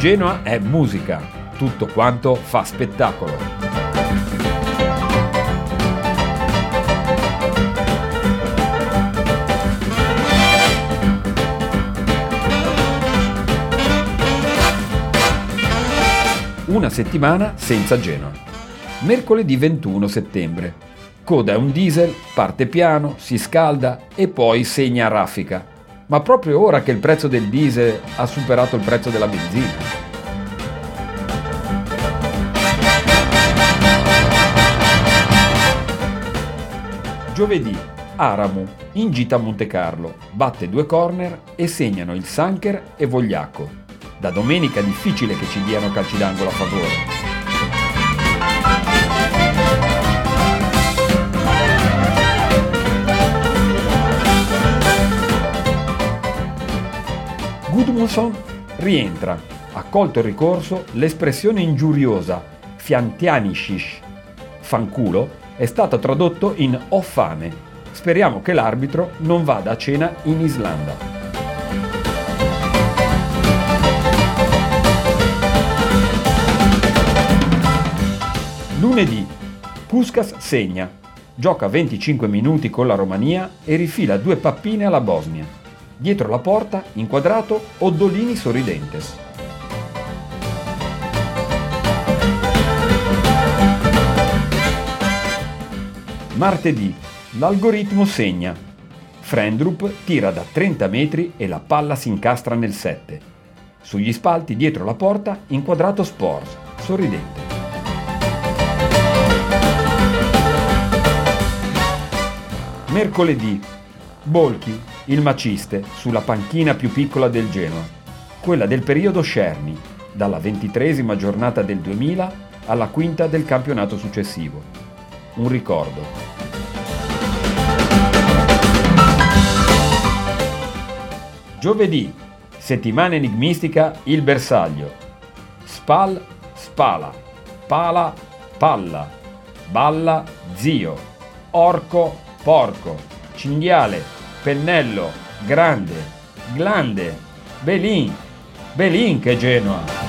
Genoa è musica, tutto quanto fa spettacolo. Una settimana senza Genoa. Mercoledì 21 settembre. Coda un diesel, parte piano, si scalda e poi segna raffica ma proprio ora che il prezzo del diesel ha superato il prezzo della benzina. Giovedì, Aramu, in gita a Monte Carlo, batte due corner e segnano il Sanker e Vogliacco. Da domenica difficile che ci diano calci d'angolo a favore. Gudmundsson rientra. Accolto il ricorso, l'espressione ingiuriosa fiantianishish, fanculo, è stata tradotto in ho fame. Speriamo che l'arbitro non vada a cena in Islanda. Lunedì, Puskas segna, gioca 25 minuti con la Romania e rifila due pappine alla Bosnia. Dietro la porta, inquadrato, Oddolini sorridente. Martedì, l'algoritmo segna. Frendrup tira da 30 metri e la palla si incastra nel 7. Sugli spalti dietro la porta, inquadrato Spors, sorridente. Mercoledì, Bolchi, il maciste, sulla panchina più piccola del Genoa, quella del periodo Scerni, dalla ventitresima giornata del 2000 alla quinta del campionato successivo. Un ricordo. Giovedì, settimana enigmistica Il Bersaglio. Spal, spala. Pala, palla. Balla, zio. Orco, porco. Cinghiale, Pennello, Grande, Glande, Belin, Belin che Genoa.